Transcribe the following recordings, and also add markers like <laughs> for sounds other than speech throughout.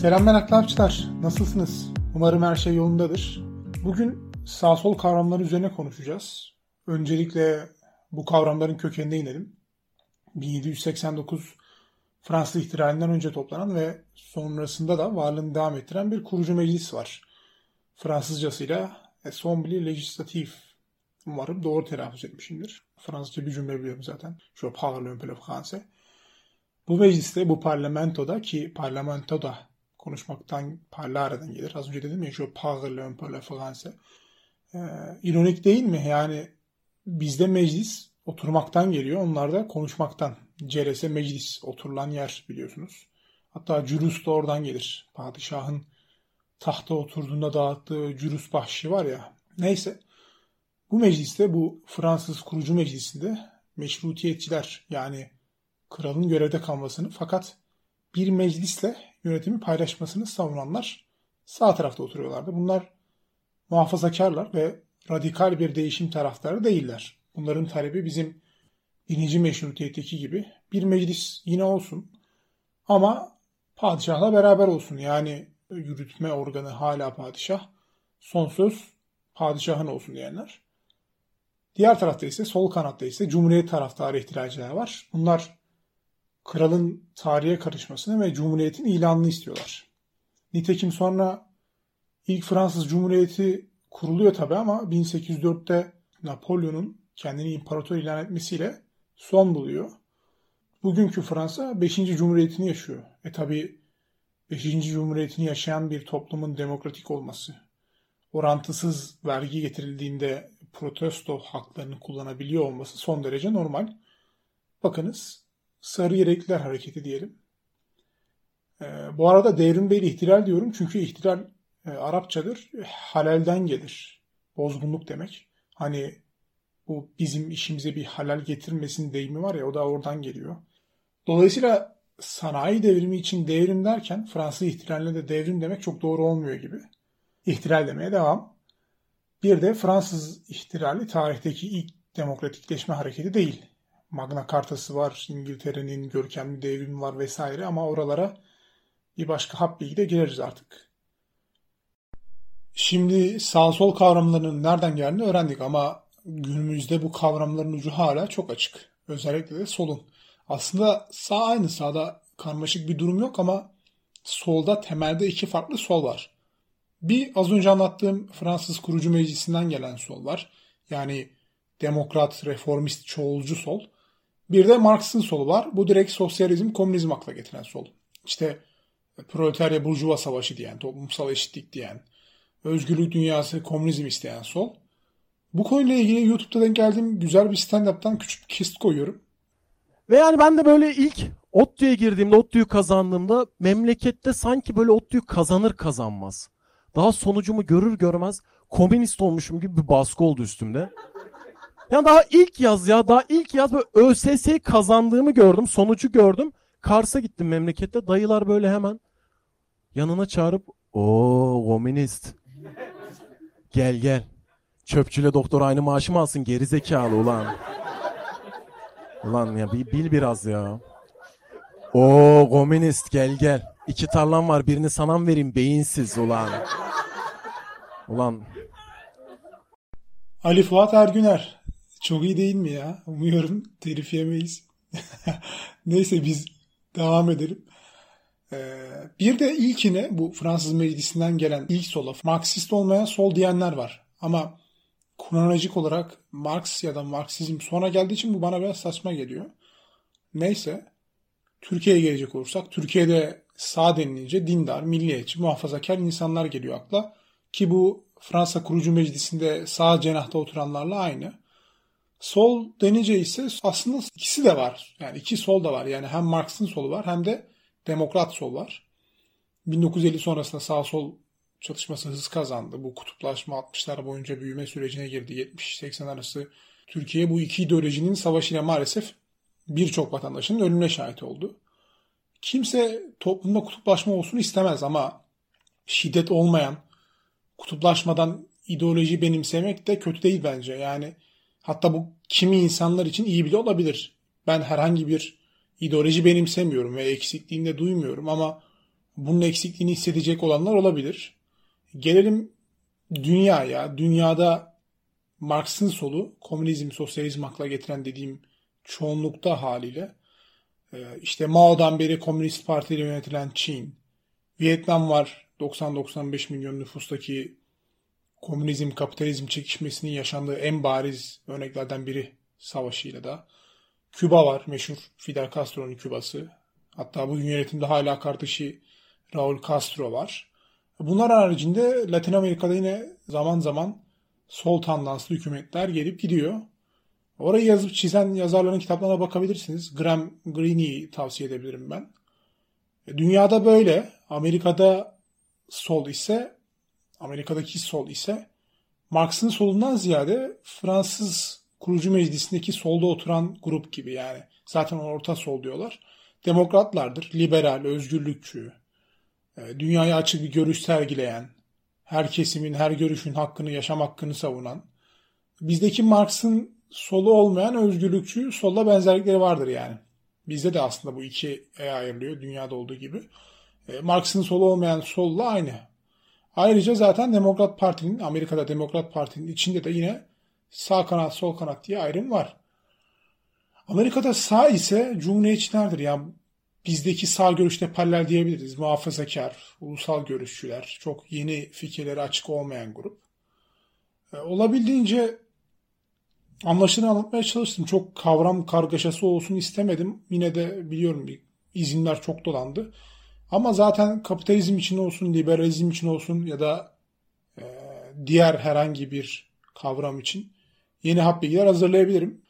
Selam meraklı Nasılsınız? Umarım her şey yolundadır. Bugün sağ sol kavramları üzerine konuşacağız. Öncelikle bu kavramların kökenine inelim. 1789 Fransız ihtilalinden önce toplanan ve sonrasında da varlığını devam ettiren bir kurucu meclis var. Fransızcasıyla Assemblée Législative. Umarım doğru telaffuz etmişimdir. Fransızca bir cümle biliyorum zaten. Je parle un peu. Bu mecliste, bu parlamentoda ki parlamentoda konuşmaktan parlare'den gelir. Az önce dedim ya je parle un peu le français. Ee, ironik değil mi? Yani bizde meclis oturmaktan geliyor. Onlar da konuşmaktan. Cerese meclis oturulan yer biliyorsunuz. Hatta cürus da oradan gelir. Padişahın tahta oturduğunda dağıttığı cürus bahşi var ya. Neyse. Bu mecliste bu Fransız kurucu meclisinde meşrutiyetçiler yani kralın görevde kalmasını fakat bir meclisle yönetimi paylaşmasını savunanlar sağ tarafta oturuyorlardı. Bunlar muhafazakarlar ve radikal bir değişim taraftarı değiller. Bunların talebi bizim birinci meşrutiyetteki gibi bir meclis yine olsun ama padişahla beraber olsun. Yani yürütme organı hala padişah, son söz padişahın olsun diyenler. Diğer tarafta ise sol kanatta ise Cumhuriyet taraftarı ihtilalciler var. Bunlar kralın tarihe karışmasını ve Cumhuriyet'in ilanını istiyorlar. Nitekim sonra ilk Fransız Cumhuriyeti kuruluyor tabi ama 1804'te Napolyon'un kendini imparator ilan etmesiyle son buluyor. Bugünkü Fransa 5. Cumhuriyetini yaşıyor. E tabi 5. Cumhuriyetini yaşayan bir toplumun demokratik olması, orantısız vergi getirildiğinde protesto haklarını kullanabiliyor olması son derece normal. Bakınız Sarı Yerekliler Hareketi diyelim. E, bu arada Devrim Bey'le ihtilal diyorum çünkü ihtilal e, Arapçadır. Halalden gelir. Bozgunluk demek. Hani bu bizim işimize bir halal getirmesin deyimi var ya o da oradan geliyor. Dolayısıyla sanayi devrimi için devrim derken Fransız ihtilaline de devrim demek çok doğru olmuyor gibi. İhtilal demeye devam. Bir de Fransız ihtilali tarihteki ilk demokratikleşme hareketi değil. Magna Carta'sı var, İngiltere'nin görkemli devrimi var vesaire ama oralara bir başka hap bilgi de gireriz artık. Şimdi sağ sol kavramlarının nereden geldiğini öğrendik ama günümüzde bu kavramların ucu hala çok açık. Özellikle de solun. Aslında sağ aynı sağda karmaşık bir durum yok ama solda temelde iki farklı sol var. Bir az önce anlattığım Fransız kurucu meclisinden gelen sol var. Yani demokrat, reformist, çoğulcu sol. Bir de Marx'ın solu var. Bu direkt sosyalizm, komünizm akla getiren sol. İşte proletarya burjuva savaşı diyen, toplumsal eşitlik diyen, özgürlük dünyası, komünizm isteyen sol. Bu konuyla ilgili YouTube'da denk geldiğim güzel bir stand-up'tan küçük kesit koyuyorum. Ve yani ben de böyle ilk ODTÜ'ye girdiğimde, ODTÜ'yü kazandığımda memlekette sanki böyle ODTÜ'yü kazanır kazanmaz. Daha sonucumu görür görmez komünist olmuşum gibi bir baskı oldu üstümde. Yani daha ilk yaz ya daha ilk yaz böyle ÖSS'yi kazandığımı gördüm. Sonucu gördüm. Kars'a gittim memlekette. Dayılar böyle hemen yanına çağırıp o komünist. Gel gel. Çöpçüyle doktor aynı maaşı mı alsın gerizekalı ulan. Ulan ya bir bil biraz ya. O komünist gel gel. İki tarlam var birini sana mı vereyim beyinsiz ulan. Ulan. Ali Fuat Ergüner çok iyi değil mi ya? Umuyorum telif yemeyiz. <laughs> Neyse biz devam edelim. Ee, bir de ilkine bu Fransız meclisinden gelen ilk sola Marksist olmayan sol diyenler var. Ama kronolojik olarak Marx ya da Marksizm sonra geldiği için bu bana biraz saçma geliyor. Neyse Türkiye'ye gelecek olursak Türkiye'de sağ denilince dindar, milliyetçi, muhafazakar insanlar geliyor akla. Ki bu Fransa kurucu meclisinde sağ cenahta oturanlarla aynı. Sol denince ise aslında ikisi de var. Yani iki sol da var. Yani hem Marx'ın solu var hem de demokrat sol var. 1950 sonrasında sağ sol çatışması hız kazandı. Bu kutuplaşma 60'lar boyunca büyüme sürecine girdi. 70-80 arası Türkiye bu iki ideolojinin savaşıyla maalesef birçok vatandaşın ölümüne şahit oldu. Kimse toplumda kutuplaşma olsun istemez ama şiddet olmayan, kutuplaşmadan ideoloji benimsemek de kötü değil bence. Yani Hatta bu kimi insanlar için iyi bile olabilir. Ben herhangi bir ideoloji benimsemiyorum ve eksikliğini de duymuyorum ama bunun eksikliğini hissedecek olanlar olabilir. Gelelim dünyaya. Dünyada Marx'ın solu komünizm, sosyalizm akla getiren dediğim çoğunlukta haliyle e, işte Mao'dan beri Komünist Parti ile yönetilen Çin, Vietnam var 90-95 milyon nüfustaki komünizm, kapitalizm çekişmesinin yaşandığı en bariz örneklerden biri savaşıyla da. Küba var meşhur Fidel Castro'nun Kübası. Hatta bugün yönetimde hala kardeşi Raul Castro var. Bunlar haricinde Latin Amerika'da yine zaman zaman sol tandanslı hükümetler gelip gidiyor. Orayı yazıp çizen yazarların kitaplarına bakabilirsiniz. Graham Greene'yi tavsiye edebilirim ben. E, dünyada böyle. Amerika'da sol ise Amerika'daki sol ise Marx'ın solundan ziyade Fransız kurucu meclisindeki solda oturan grup gibi yani. Zaten orta sol diyorlar. Demokratlardır. Liberal, özgürlükçü, e, dünyaya açık bir görüş sergileyen, her kesimin, her görüşün hakkını, yaşam hakkını savunan. Bizdeki Marx'ın solu olmayan özgürlükçü solla benzerlikleri vardır yani. Bizde de aslında bu ikiye ayrılıyor dünyada olduğu gibi. E, Marx'ın solu olmayan solla aynı. Ayrıca zaten Demokrat Parti'nin, Amerika'da Demokrat Parti'nin içinde de yine sağ kanat, sol kanat diye ayrım var. Amerika'da sağ ise cumhuriyetçilerdir. Yani bizdeki sağ görüşte paralel diyebiliriz. Muhafazakar, ulusal görüşçüler, çok yeni fikirleri açık olmayan grup. E, olabildiğince anlaşılır anlatmaya çalıştım. Çok kavram kargaşası olsun istemedim. Yine de biliyorum izinler çok dolandı. Ama zaten kapitalizm için olsun, liberalizm için olsun ya da e, diğer herhangi bir kavram için yeni hap bilgiler hazırlayabilirim.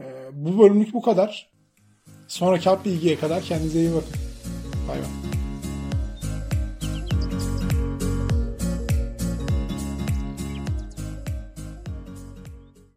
E, bu bölümlük bu kadar. Sonraki hap bilgiye kadar kendinize iyi bakın. Bay bay.